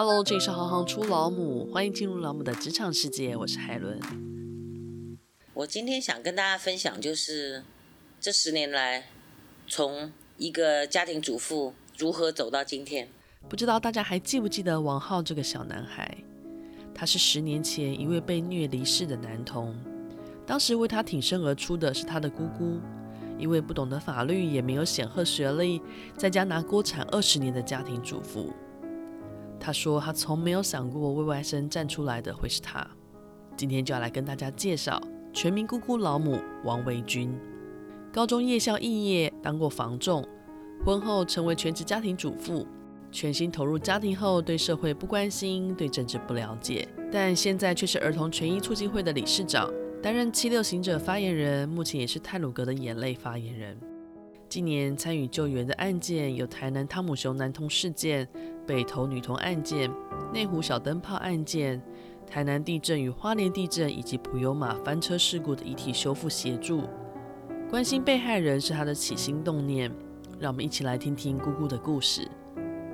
Hello，这里是行行出老母，欢迎进入老母的职场世界，我是海伦。我今天想跟大家分享，就是这十年来，从一个家庭主妇如何走到今天。不知道大家还记不记得王浩这个小男孩？他是十年前一位被虐离世的男童，当时为他挺身而出的是他的姑姑，一位不懂得法律也没有显赫学历，在家拿锅铲二十年的家庭主妇。他说他从没有想过为外甥站出来的会是他。今天就要来跟大家介绍全民姑姑老母王维君。高中夜校肄业，当过房仲，婚后成为全职家庭主妇。全心投入家庭后，对社会不关心，对政治不了解，但现在却是儿童权益促进会的理事长，担任七六行者发言人，目前也是泰鲁格的眼泪发言人。近年参与救援的案件有台南汤姆熊男童事件、北投女童案件、内湖小灯泡案件、台南地震与花莲地震以及普悠玛翻车事故的遗体修复协助。关心被害人是他的起心动念，让我们一起来听听姑姑的故事。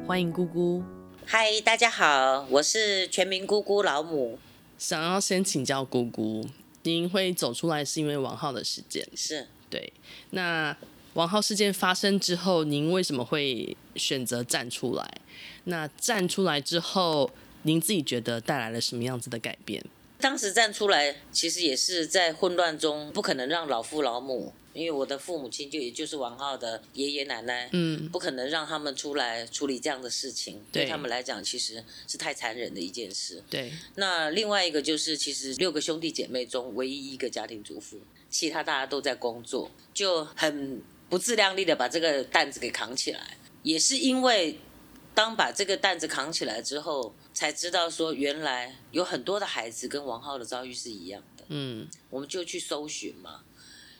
欢迎姑姑。嗨，大家好，我是全民姑姑老母。想要先请教姑姑，您会走出来是因为王浩的事件？是。对。那王浩事件发生之后，您为什么会选择站出来？那站出来之后，您自己觉得带来了什么样子的改变？当时站出来，其实也是在混乱中，不可能让老父老母。因为我的父母亲就也就是王浩的爷爷奶奶，嗯，不可能让他们出来处理这样的事情，对，对他们来讲其实是太残忍的一件事。对，那另外一个就是，其实六个兄弟姐妹中唯一一个家庭主妇，其他大家都在工作，就很不自量力的把这个担子给扛起来。也是因为当把这个担子扛起来之后，才知道说原来有很多的孩子跟王浩的遭遇是一样的。嗯，我们就去搜寻嘛。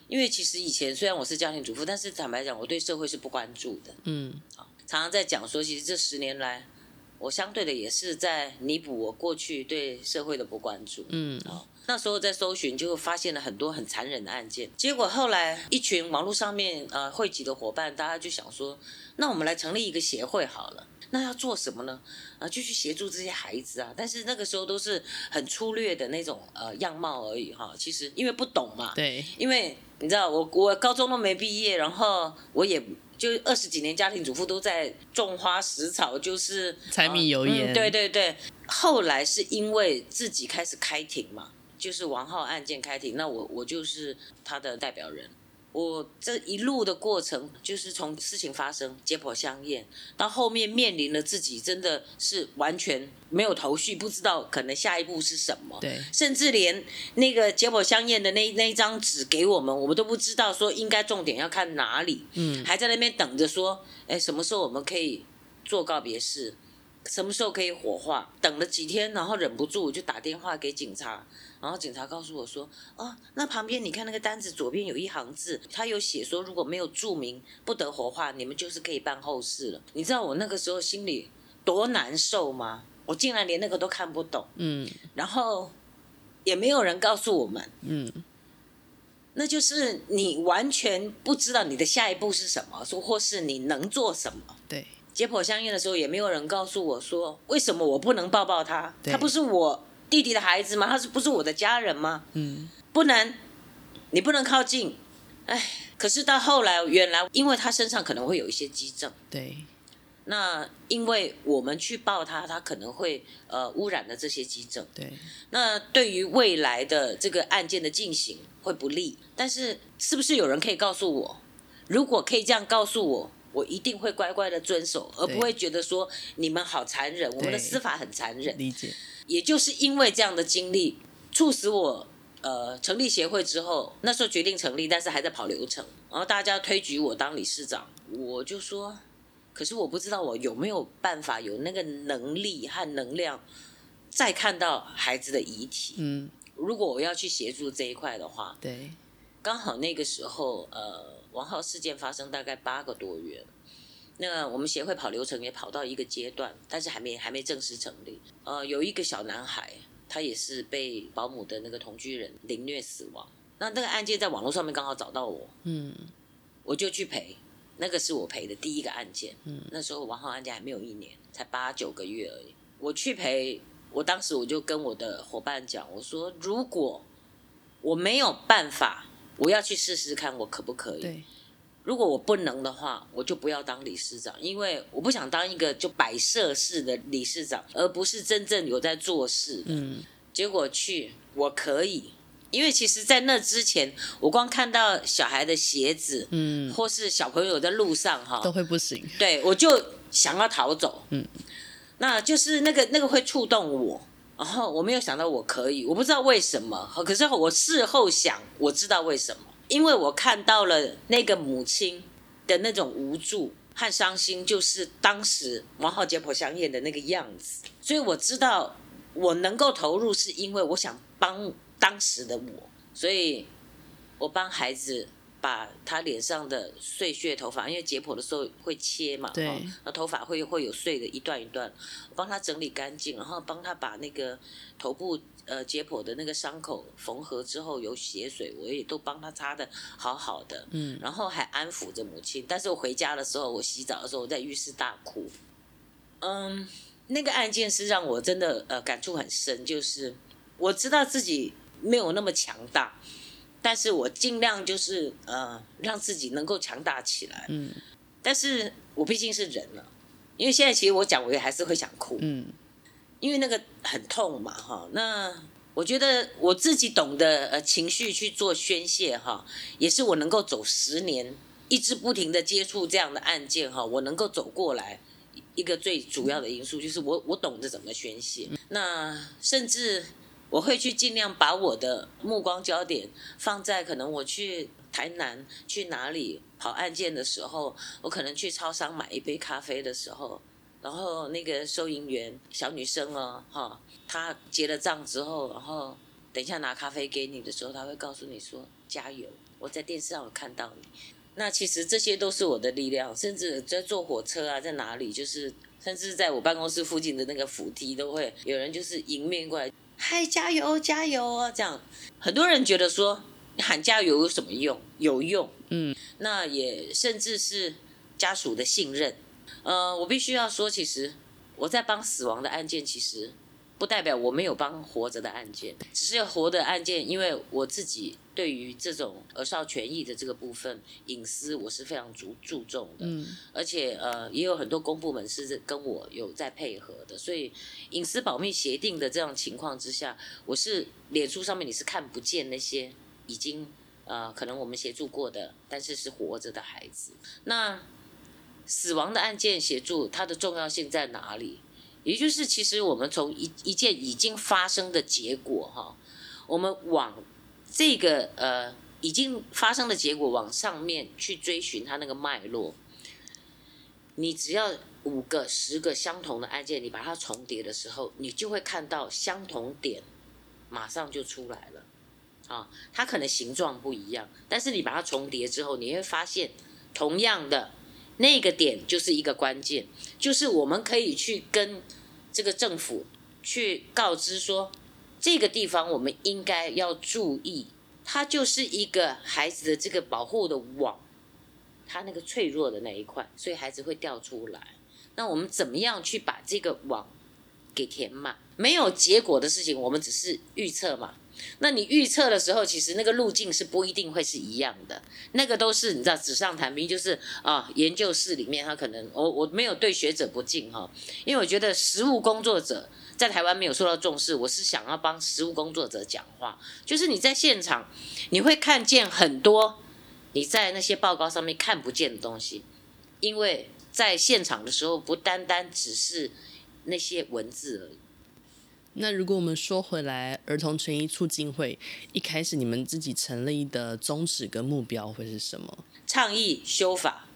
因为其实以前虽然我是家庭主妇，但是坦白讲，我对社会是不关注的。嗯，常常在讲说，其实这十年来，我相对的也是在弥补我过去对社会的不关注。嗯，那时候在搜寻，就发现了很多很残忍的案件。结果后来一群网络上面呃汇集的伙伴，大家就想说，那我们来成立一个协会好了。那要做什么呢？啊，就去协助这些孩子啊。但是那个时候都是很粗略的那种呃样貌而已哈。其实因为不懂嘛，对，因为你知道我我高中都没毕业，然后我也就二十几年家庭主妇都在种花食草，就是柴米油盐。嗯，对对对。后来是因为自己开始开庭嘛，就是王浩案件开庭，那我我就是他的代表人。我这一路的过程，就是从事情发生、解剖相验，到后面面临了自己真的是完全没有头绪，不知道可能下一步是什么。对，甚至连那个解剖相验的那那一张纸给我们，我们都不知道说应该重点要看哪里。嗯，还在那边等着说，哎，什么时候我们可以做告别式？什么时候可以火化？等了几天，然后忍不住就打电话给警察，然后警察告诉我说：“哦，那旁边你看那个单子左边有一行字，他有写说如果没有注明不得火化，你们就是可以办后事了。”你知道我那个时候心里多难受吗？我竟然连那个都看不懂，嗯，然后也没有人告诉我们，嗯，那就是你完全不知道你的下一步是什么，说或是你能做什么，对。解剖相验的时候，也没有人告诉我说，为什么我不能抱抱他？他不是我弟弟的孩子吗？他是不是我的家人吗？嗯，不能，你不能靠近。哎，可是到后来，原来因为他身上可能会有一些迹证。对。那因为我们去抱他，他可能会呃污染了这些迹证。对。那对于未来的这个案件的进行会不利。但是，是不是有人可以告诉我？如果可以这样告诉我？我一定会乖乖的遵守，而不会觉得说你们好残忍，我们的司法很残忍。理解。也就是因为这样的经历，促使我呃成立协会之后，那时候决定成立，但是还在跑流程。然后大家推举我当理事长，我就说，可是我不知道我有没有办法有那个能力和能量，再看到孩子的遗体。嗯。如果我要去协助这一块的话，对。刚好那个时候，呃。王浩事件发生大概八个多月，那我们协会跑流程也跑到一个阶段，但是还没还没正式成立。呃，有一个小男孩，他也是被保姆的那个同居人凌虐死亡。那那个案件在网络上面刚好找到我，嗯，我就去赔。那个是我赔的第一个案件，嗯，那时候王浩案件还没有一年，才八九个月而已。我去赔，我当时我就跟我的伙伴讲，我说如果我没有办法，我要去试试看我可不可以。对。如果我不能的话，我就不要当理事长，因为我不想当一个就摆设式的理事长，而不是真正有在做事。嗯。结果去我可以。因为其实，在那之前，我光看到小孩的鞋子，嗯，或是小朋友在路上，哈，都会不行。对，我就想要逃走，嗯，那就是那个那个会触动我，然后我没有想到我可以，我不知道为什么，可是我事后想，我知道为什么，因为我看到了那个母亲的那种无助和伤心，就是当时王浩杰婆相演的那个样子，所以我知道我能够投入，是因为我想帮。当时的我，所以我帮孩子把他脸上的碎屑头发，因为解剖的时候会切嘛，对，那头发会会有碎的一段一段，我帮他整理干净，然后帮他把那个头部呃解剖的那个伤口缝合之后有血水，我也都帮他擦的好好的，嗯，然后还安抚着母亲。但是我回家的时候，我洗澡的时候我在浴室大哭，嗯，那个案件是让我真的呃感触很深，就是我知道自己。没有那么强大，但是我尽量就是呃让自己能够强大起来。嗯，但是我毕竟是人了，因为现在其实我讲我也还是会想哭。嗯，因为那个很痛嘛，哈。那我觉得我自己懂得呃情绪去做宣泄哈，也是我能够走十年一直不停的接触这样的案件哈，我能够走过来一个最主要的因素就是我我懂得怎么宣泄。那甚至。我会去尽量把我的目光焦点放在可能我去台南去哪里跑案件的时候，我可能去超商买一杯咖啡的时候，然后那个收银员小女生哦，哈，她结了账之后，然后等一下拿咖啡给你的时候，她会告诉你说加油，我在电视上有看到你。那其实这些都是我的力量，甚至在坐火车啊，在哪里，就是甚至在我办公室附近的那个扶梯，都会有人就是迎面过来。嗨，加油，加油啊！这样，很多人觉得说喊加油有什么用？有用，嗯，那也甚至是家属的信任。呃，我必须要说，其实我在帮死亡的案件，其实。不代表我没有帮活着的案件，只是活的案件，因为我自己对于这种儿少权益的这个部分隐私，我是非常注注重的。嗯，而且呃，也有很多公部门是跟我有在配合的，所以隐私保密协定的这样情况之下，我是脸书上面你是看不见那些已经呃可能我们协助过的，但是是活着的孩子。那死亡的案件协助它的重要性在哪里？也就是，其实我们从一一件已经发生的结果哈，我们往这个呃已经发生的结果往上面去追寻它那个脉络，你只要五个、十个相同的案件，你把它重叠的时候，你就会看到相同点，马上就出来了啊。它可能形状不一样，但是你把它重叠之后，你会发现同样的。那个点就是一个关键，就是我们可以去跟这个政府去告知说，这个地方我们应该要注意，它就是一个孩子的这个保护的网，它那个脆弱的那一块，所以孩子会掉出来。那我们怎么样去把这个网给填满？没有结果的事情，我们只是预测嘛。那你预测的时候，其实那个路径是不一定会是一样的，那个都是你知道纸上谈兵，就是啊，研究室里面他可能我我没有对学者不敬哈，因为我觉得实务工作者在台湾没有受到重视，我是想要帮实务工作者讲话，就是你在现场你会看见很多你在那些报告上面看不见的东西，因为在现场的时候不单单只是那些文字而已。那如果我们说回来，儿童权益促进会一开始你们自己成立的宗旨跟目标会是什么？倡议修法，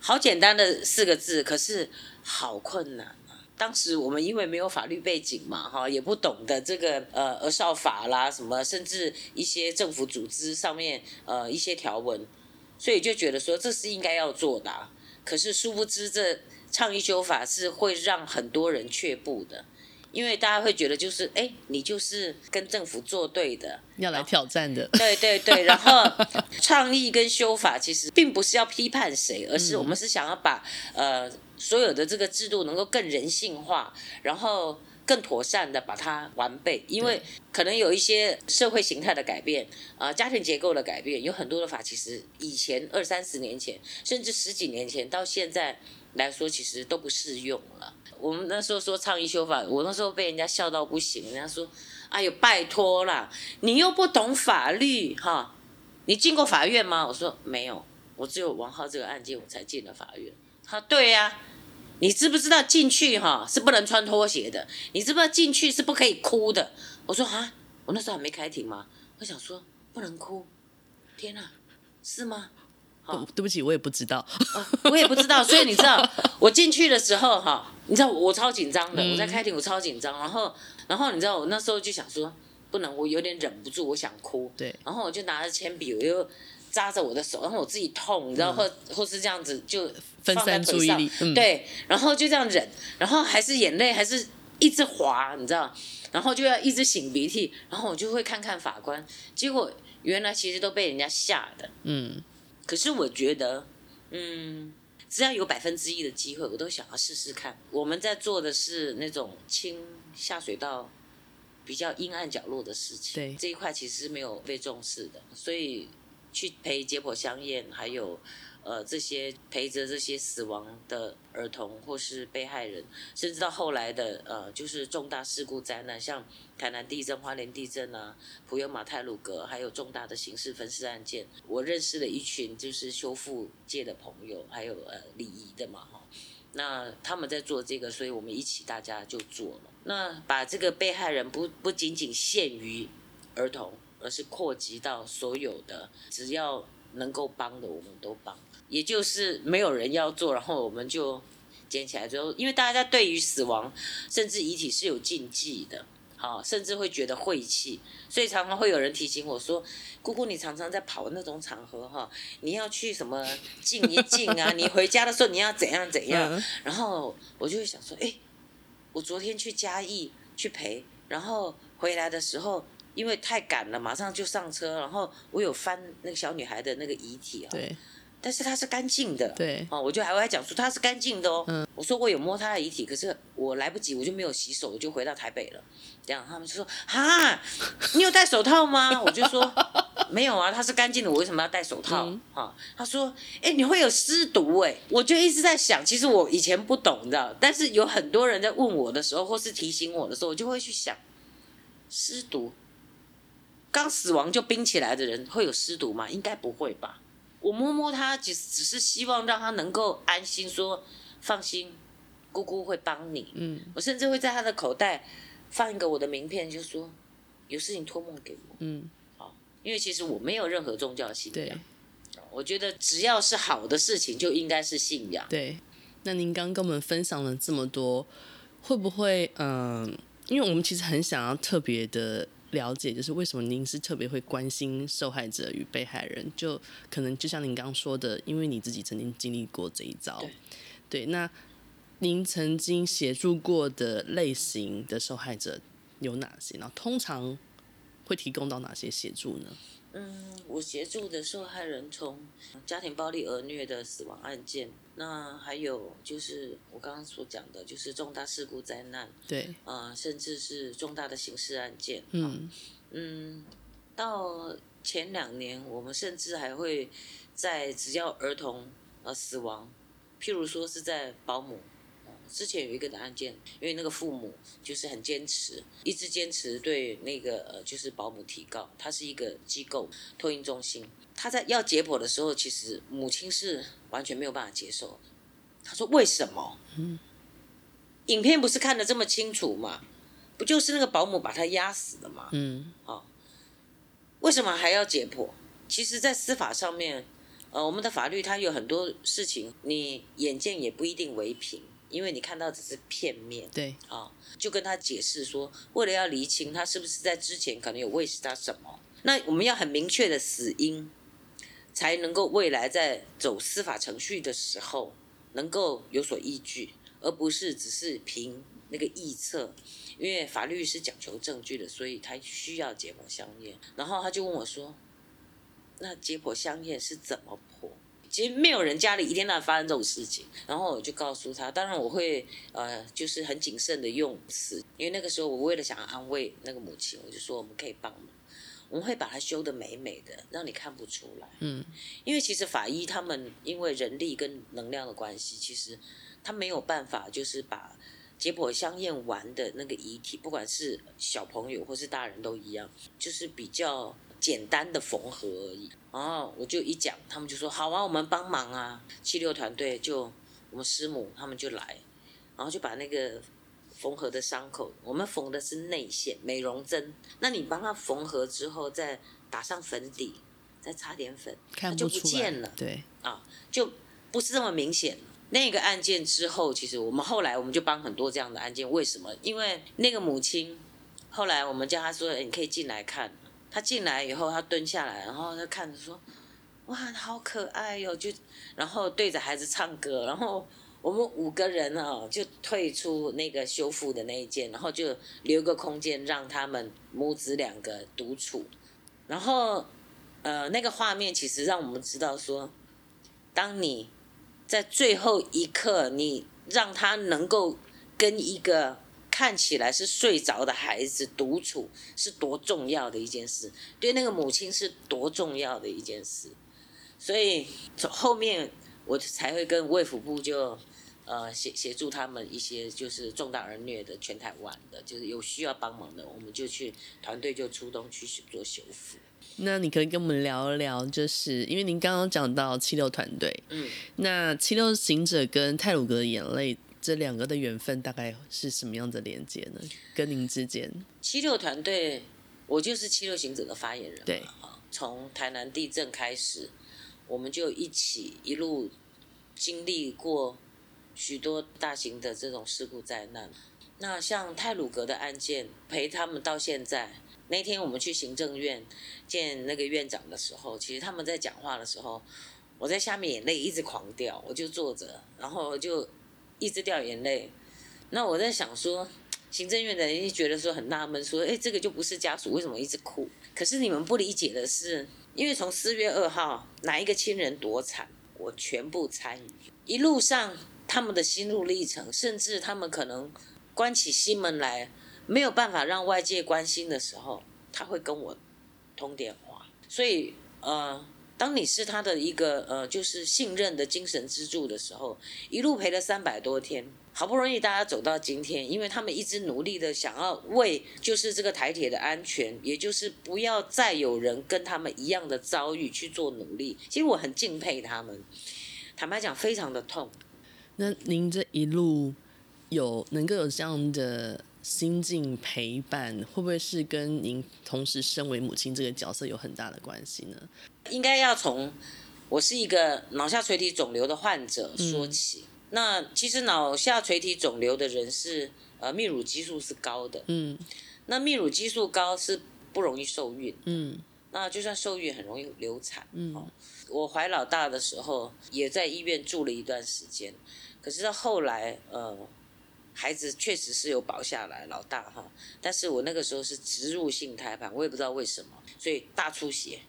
好简单的四个字，可是好困难啊！当时我们因为没有法律背景嘛，哈，也不懂得这个呃儿少法啦什么，甚至一些政府组织上面呃一些条文，所以就觉得说这是应该要做的啊。可是殊不知，这倡议修法是会让很多人却步的。因为大家会觉得就是，哎，你就是跟政府作对的，要来挑战的。对对对，然后 倡议跟修法其实并不是要批判谁，而是我们是想要把呃所有的这个制度能够更人性化，然后更妥善的把它完备。因为可能有一些社会形态的改变啊、呃，家庭结构的改变，有很多的法其实以前二三十年前，甚至十几年前到现在来说，其实都不适用了。我们那时候说倡议修法，我那时候被人家笑到不行，人家说：“哎呦，拜托啦，你又不懂法律哈，你进过法院吗？”我说：“没有，我只有王浩这个案件我才进了法院。”他对呀、啊，你知不知道进去哈是不能穿拖鞋的？你知不知道进去是不可以哭的？我说啊，我那时候还没开庭嘛？我想说不能哭，天哪，是吗？哦，对不起，我也不知道，哦，我也不知道。所以你知道，我进去的时候哈，你知道我超紧张的，我在开庭我超紧张。然后，然后你知道我那时候就想说，不能，我有点忍不住，我想哭。对。然后我就拿着铅笔，我又扎着我的手，然后我自己痛，你知道，或或是这样子就分散注意力。嗯。对，然后就这样忍，然后还是眼泪还是一直滑，你知道，然后就要一直擤鼻涕，然后我就会看看法官，结果原来其实都被人家吓的。嗯。可是我觉得，嗯，只要有百分之一的机会，我都想要试试看。我们在做的是那种清下水道比较阴暗角落的事情，对这一块其实是没有被重视的，所以去陪解剖香艳，还有。呃，这些陪着这些死亡的儿童或是被害人，甚至到后来的呃，就是重大事故灾难，像台南地震、花莲地震啊，普悠玛泰鲁格，还有重大的刑事分尸案件，我认识了一群就是修复界的朋友，还有呃礼仪的嘛哈，那他们在做这个，所以我们一起大家就做了。那把这个被害人不不仅仅限于儿童，而是扩及到所有的，只要能够帮的，我们都帮。也就是没有人要做，然后我们就捡起来之后，因为大家对于死亡甚至遗体是有禁忌的，好，甚至会觉得晦气，所以常常会有人提醒我说：“姑姑，你常常在跑那种场合哈，你要去什么静一静啊？你回家的时候你要怎样怎样？”然后我就会想说：“哎，我昨天去嘉义去陪，然后回来的时候因为太赶了，马上就上车，然后我有翻那个小女孩的那个遗体啊。”对。但是它是干净的，对，哦，我就还会讲说它是干净的哦。嗯，我说我有摸她的遗体，可是我来不及，我就没有洗手，我就回到台北了。这样他们就说：“哈，你有戴手套吗？”我就说：“没有啊，它是干净的，我为什么要戴手套？”嗯，哈，他说：“哎，你会有尸毒哎。”我就一直在想，其实我以前不懂，你知道，但是有很多人在问我的时候，或是提醒我的时候，我就会去想，尸毒，刚死亡就冰起来的人会有尸毒吗？应该不会吧。我摸摸他，只只是希望让他能够安心说，说放心，姑姑会帮你。嗯，我甚至会在他的口袋放一个我的名片，就说有事情托梦给我。嗯，好，因为其实我没有任何宗教信仰。对，我觉得只要是好的事情，就应该是信仰。对，那您刚跟我们分享了这么多，会不会嗯、呃？因为我们其实很想要特别的。了解，就是为什么您是特别会关心受害者与被害人，就可能就像您刚刚说的，因为你自己曾经经历过这一招。对，对，那您曾经协助过的类型的受害者有哪些？然后通常会提供到哪些协助呢？嗯，我协助的受害人从家庭暴力儿虐的死亡案件，那还有就是我刚刚所讲的，就是重大事故灾难，对，啊、呃，甚至是重大的刑事案件，嗯嗯，到前两年，我们甚至还会在只要儿童呃死亡，譬如说是在保姆。之前有一个的案件，因为那个父母就是很坚持，一直坚持对那个呃就是保姆提告，他是一个机构托婴中心，他在要解剖的时候，其实母亲是完全没有办法接受。他说为什么？嗯，影片不是看得这么清楚吗？不就是那个保姆把他压死的吗？嗯，哦，为什么还要解剖？其实，在司法上面，呃，我们的法律它有很多事情，你眼见也不一定为凭。因为你看到只是片面，对，啊、哦，就跟他解释说，为了要厘清他是不是在之前可能有喂食他什么，那我们要很明确的死因，才能够未来在走司法程序的时候能够有所依据，而不是只是凭那个臆测。因为法律是讲求证据的，所以他需要解剖相验。然后他就问我说：“那解剖相验是怎么破？”其实没有人家里一天到晚发生这种事情。然后我就告诉他，当然我会呃，就是很谨慎的用词，因为那个时候我为了想要安慰那个母亲，我就说我们可以帮忙，我们会把它修得美美的，让你看不出来。嗯，因为其实法医他们因为人力跟能量的关系，其实他没有办法就是把解剖相验完的那个遗体，不管是小朋友或是大人都一样，就是比较。简单的缝合而已，然后我就一讲，他们就说好啊，我们帮忙啊。七六团队就我们师母他们就来，然后就把那个缝合的伤口，我们缝的是内线美容针，那你帮他缝合之后，再打上粉底，再擦点粉，它就不见了。对啊，就不是这么明显。那个案件之后，其实我们后来我们就帮很多这样的案件，为什么？因为那个母亲后来我们叫他说，你可以进来看。他进来以后，他蹲下来，然后他看着说：“哇，好可爱哟！”就然后对着孩子唱歌，然后我们五个人啊，就退出那个修复的那一间，然后就留个空间让他们母子两个独处。然后，呃，那个画面其实让我们知道说，当你在最后一刻，你让他能够跟一个。看起来是睡着的孩子独处是多重要的一件事，对那个母亲是多重要的一件事，所以从后面我才会跟卫福部就呃协协助他们一些就是重大儿虐的全台湾的，就是有需要帮忙的，我们就去团队就出动去做修复。那你可以跟我们聊一聊，就是因为您刚刚讲到七六团队，嗯，那七六行者跟泰鲁格的眼泪。这两个的缘分大概是什么样的连接呢？跟您之间，七六团队，我就是七六行者的发言人。对，从台南地震开始，我们就一起一路经历过许多大型的这种事故灾难。那像泰鲁阁的案件，陪他们到现在。那天我们去行政院见那个院长的时候，其实他们在讲话的时候，我在下面眼泪一直狂掉，我就坐着，然后就。一直掉眼泪，那我在想说，行政院的人觉得说很纳闷，说，哎，这个就不是家属，为什么一直哭？可是你们不理解的是，因为从四月二号哪一个亲人多惨，我全部参与，一路上他们的心路历程，甚至他们可能关起心门来，没有办法让外界关心的时候，他会跟我通电话，所以呃。当你是他的一个呃，就是信任的精神支柱的时候，一路陪了三百多天，好不容易大家走到今天，因为他们一直努力的想要为就是这个台铁的安全，也就是不要再有人跟他们一样的遭遇去做努力。其实我很敬佩他们，坦白讲，非常的痛。那您这一路有能够有这样的心境陪伴，会不会是跟您同时身为母亲这个角色有很大的关系呢？应该要从我是一个脑下垂体肿瘤的患者说起。嗯、那其实脑下垂体肿瘤的人是呃泌乳激素是高的，嗯，那泌乳激素高是不容易受孕，嗯，那就算受孕很容易流产，嗯、哦。我怀老大的时候也在医院住了一段时间，可是到后来呃孩子确实是有保下来，老大哈，但是我那个时候是植入性胎盘，我也不知道为什么，所以大出血。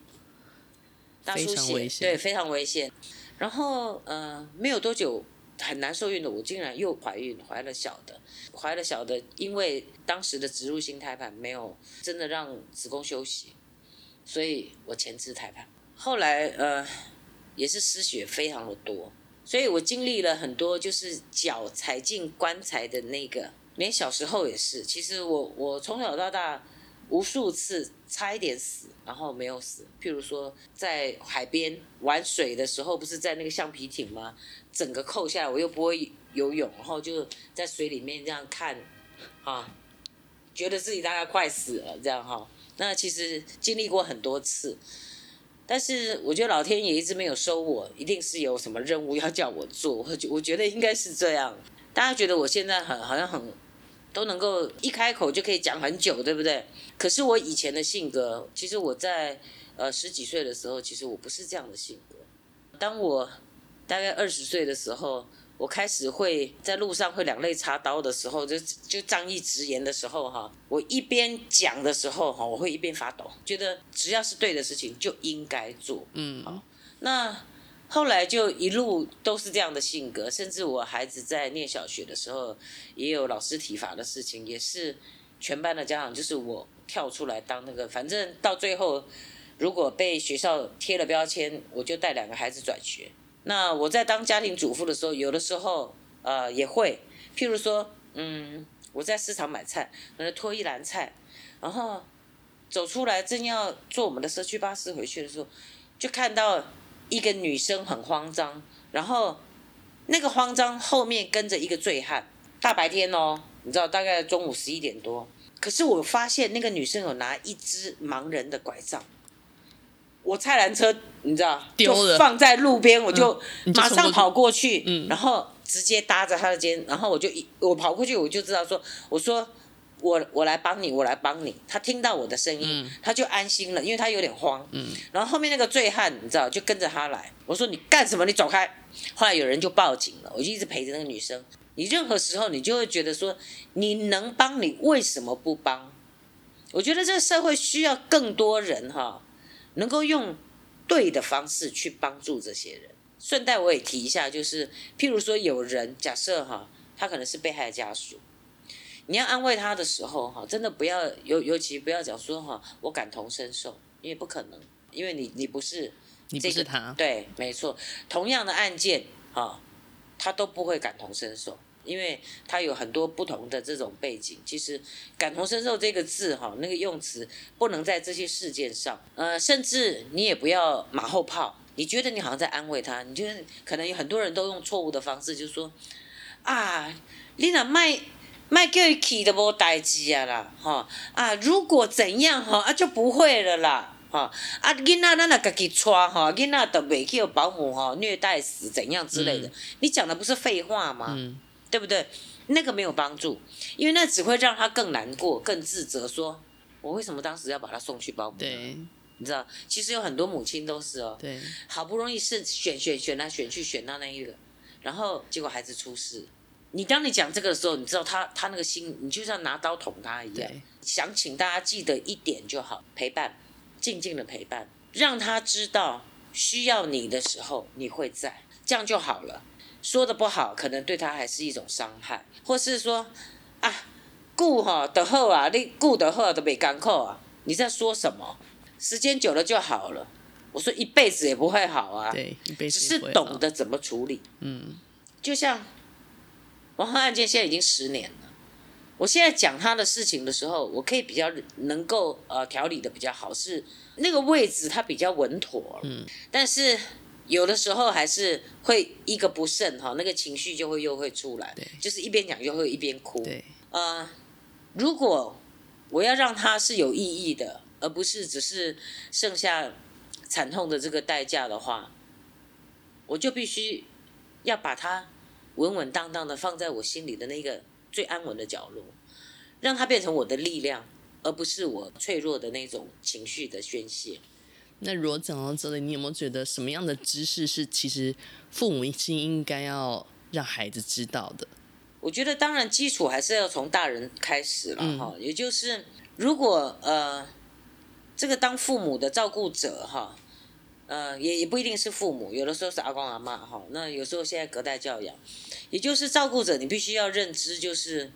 大出血，对，非常危险。然后，呃，没有多久，很难受孕的，我竟然又怀孕，怀了小的，怀了小的，因为当时的植入性胎盘没有真的让子宫休息，所以我前置胎盘。后来，呃，也是失血非常的多，所以我经历了很多，就是脚踩进棺材的那个，连小时候也是。其实我我从小到大。无数次差一点死，然后没有死。譬如说，在海边玩水的时候，不是在那个橡皮艇吗？整个扣下来，我又不会游泳，然后就在水里面这样看，啊，觉得自己大概快死了这样哈。那其实经历过很多次，但是我觉得老天爷一直没有收我，一定是有什么任务要叫我做。我我觉得应该是这样。大家觉得我现在很好像很。都能够一开口就可以讲很久，对不对？可是我以前的性格，其实我在呃十几岁的时候，其实我不是这样的性格。当我大概二十岁的时候，我开始会在路上会两肋插刀的时候，就就仗义直言的时候，哈，我一边讲的时候，哈，我会一边发抖，觉得只要是对的事情就应该做，嗯，好。那后来就一路都是这样的性格，甚至我孩子在念小学的时候，也有老师体罚的事情，也是全班的家长就是我跳出来当那个，反正到最后如果被学校贴了标签，我就带两个孩子转学。那我在当家庭主妇的时候，有的时候呃也会，譬如说，嗯，我在市场买菜，可能拖一篮菜，然后走出来正要坐我们的社区巴士回去的时候，就看到。一个女生很慌张，然后那个慌张后面跟着一个醉汉，大白天哦，你知道，大概中午十一点多。可是我发现那个女生有拿一只盲人的拐杖，我菜篮车你知道，丢了，就放在路边，我就马上跑过去，嗯，然后直接搭着他的肩，然后我就一我跑过去，我就知道说，我说。我我来帮你，我来帮你。他听到我的声音，嗯、他就安心了，因为他有点慌。嗯、然后后面那个醉汉，你知道，就跟着他来。我说你干什么？你走开！后来有人就报警了，我就一直陪着那个女生。你任何时候，你就会觉得说，你能帮你为什么不帮？我觉得这个社会需要更多人哈，能够用对的方式去帮助这些人。顺带我也提一下，就是譬如说有人假设哈，他可能是被害家属。你要安慰他的时候，哈，真的不要尤尤其不要讲说哈，我感同身受，因为不可能，因为你你不是、这个，你不是他，对，没错，同样的案件，哈，他都不会感同身受，因为他有很多不同的这种背景。其实感同身受这个字，哈，那个用词不能在这些事件上，呃，甚至你也不要马后炮，你觉得你好像在安慰他，你觉得可能有很多人都用错误的方式，就是说，啊，你那卖。卖叫伊去都无代志啊啦，哈啊！如果怎样哈啊就不会了啦，哈啊！囡仔咱若家己带哈，囡仔都袂去保姆哈虐待死怎样之类的，嗯、你讲的不是废话吗？嗯、对不对？那个没有帮助，因为那只会让他更难过、更自责，说我为什么当时要把他送去保姆？对，你知道，其实有很多母亲都是哦，对，好不容易是选选选来选去选到那一个，然后结果孩子出事。你当你讲这个的时候，你知道他他那个心，你就像拿刀捅他一样。想请大家记得一点就好，陪伴，静静的陪伴，让他知道需要你的时候你会在，这样就好了。说的不好，可能对他还是一种伤害，或是说啊，顾哈的后啊，你顾的后都没干扣啊，你在说什么？时间久了就好了。我说一辈子也不会好啊，对，一辈子只是懂得怎么处理。嗯，就像。王浩案件现在已经十年了，我现在讲他的事情的时候，我可以比较能够呃调理的比较好，是那个位置他比较稳妥，嗯，但是有的时候还是会一个不慎哈，那个情绪就会又会出来，对，就是一边讲又会一边哭，对，呃，如果我要让他是有意义的，而不是只是剩下惨痛的这个代价的话，我就必须要把他。稳稳当当的放在我心里的那个最安稳的角落，让它变成我的力量，而不是我脆弱的那种情绪的宣泄。那如果讲到这里，你有没有觉得什么样的知识是其实父母亲应该要让孩子知道的？我觉得当然基础还是要从大人开始了哈，嗯、也就是如果呃这个当父母的照顾者哈。呃，也也不一定是父母，有的时候是阿公阿妈哈。那有时候现在隔代教养，也就是照顾者，你必须要认知，就是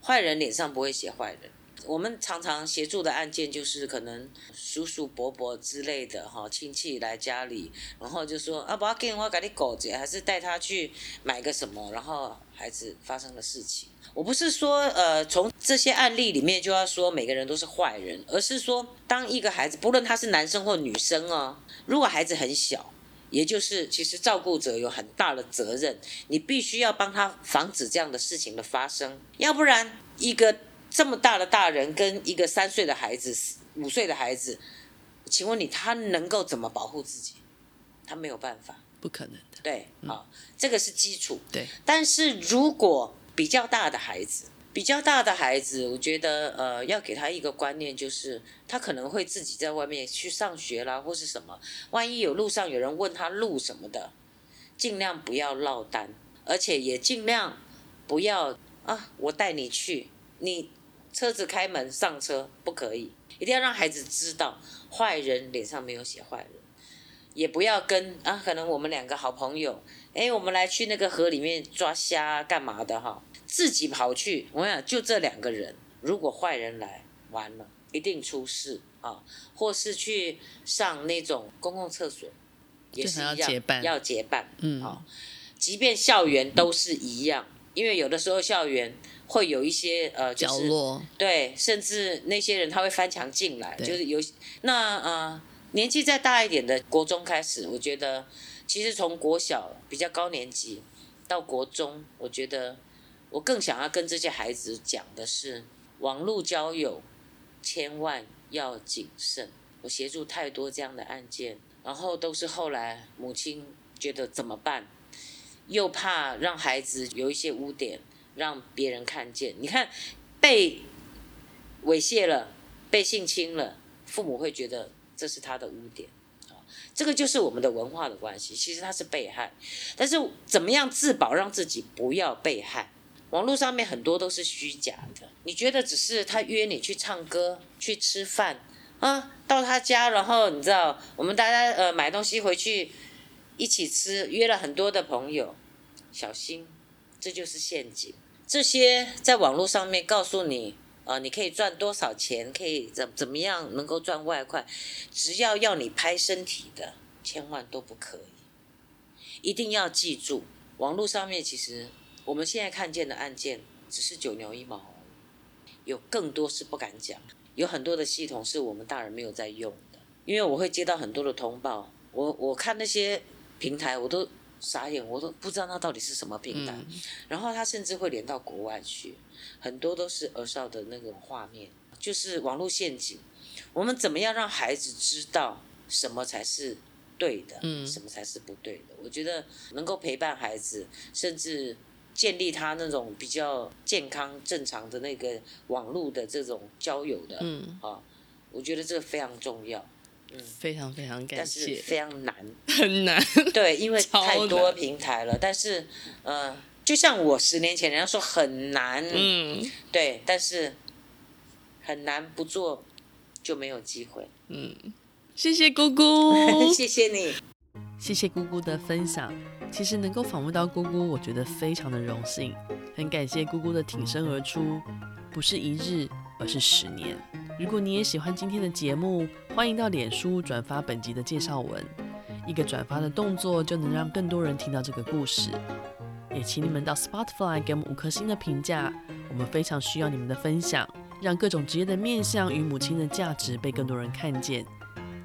坏人脸上不会写坏人。我们常常协助的案件就是可能叔叔伯伯之类的哈亲戚来家里，然后就说啊，不要给我给你狗子，还是带他去买个什么，然后孩子发生的事情。我不是说呃从这些案例里面就要说每个人都是坏人，而是说当一个孩子不论他是男生或女生哦，如果孩子很小，也就是其实照顾者有很大的责任，你必须要帮他防止这样的事情的发生，要不然一个。这么大的大人跟一个三岁的孩子、五岁的孩子，请问你他能够怎么保护自己？他没有办法，不可能的。对，好，嗯，这个是基础。对，但是如果比较大的孩子，比较大的孩子，我觉得呃，要给他一个观念，就是他可能会自己在外面去上学啦，或是什么，万一有路上有人问他路什么的，尽量不要落单，而且也尽量不要啊，我带你去，你。车子开门上车不可以，一定要让孩子知道，坏人脸上没有写坏人。也不要跟啊，可能我们两个好朋友，哎，我们来去那个河里面抓虾干嘛的哈？自己跑去，我想就这两个人，如果坏人来，完了，一定出事啊！或是去上那种公共厕所，也是，要结伴，要结伴，嗯，好，即便校园都是一样，因为有的时候校园会有一些呃，就是、角落，对，甚至那些人他会翻墙进来，就是有那呃。年纪再大一点的国中开始，我觉得其实从国小比较高年级到国中，我觉得我更想要跟这些孩子讲的是，网络交友千万要谨慎。我协助太多这样的案件，然后都是后来母亲觉得怎么办，又怕让孩子有一些污点让别人看见。你看被猥亵了，被性侵了，父母会觉得。这是他的污点，啊，这个就是我们的文化的关系。其实他是被害，但是怎么样自保，让自己不要被害？网络上面很多都是虚假的。你觉得只是他约你去唱歌、去吃饭啊，到他家，然后你知道，我们大家呃买东西回去一起吃，约了很多的朋友，小心，这就是陷阱。这些在网络上面告诉你。啊、呃，你可以赚多少钱？可以怎怎么样能够赚外快？只要要你拍身体的，千万都不可以。一定要记住，网络上面其实我们现在看见的案件只是九牛一毛，有更多是不敢讲。有很多的系统是我们大人没有在用的，因为我会接到很多的通报，我我看那些平台我都傻眼，我都不知道那到底是什么平台。嗯、然后他甚至会连到国外去。很多都是儿少的那种画面，就是网络陷阱。我们怎么样让孩子知道什么才是对的，嗯，什么才是不对的？我觉得能够陪伴孩子，甚至建立他那种比较健康、正常的那个网络的这种交友的，嗯，啊，我觉得这个非常重要，嗯，非常非常感谢，但是非常难，很难，对，因为 太多平台了，但是，嗯、呃。就像我十年前，人家说很难，嗯，对，但是很难不做就没有机会，嗯，谢谢姑姑，谢谢你，谢谢姑姑的分享。其实能够访问到姑姑，我觉得非常的荣幸，很感谢姑姑的挺身而出，不是一日，而是十年。如果你也喜欢今天的节目，欢迎到脸书转发本集的介绍文，一个转发的动作就能让更多人听到这个故事。也请你们到 Spotify 给我们五颗星的评价，我们非常需要你们的分享，让各种职业的面向与母亲的价值被更多人看见。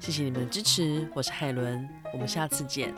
谢谢你们的支持，我是海伦，我们下次见。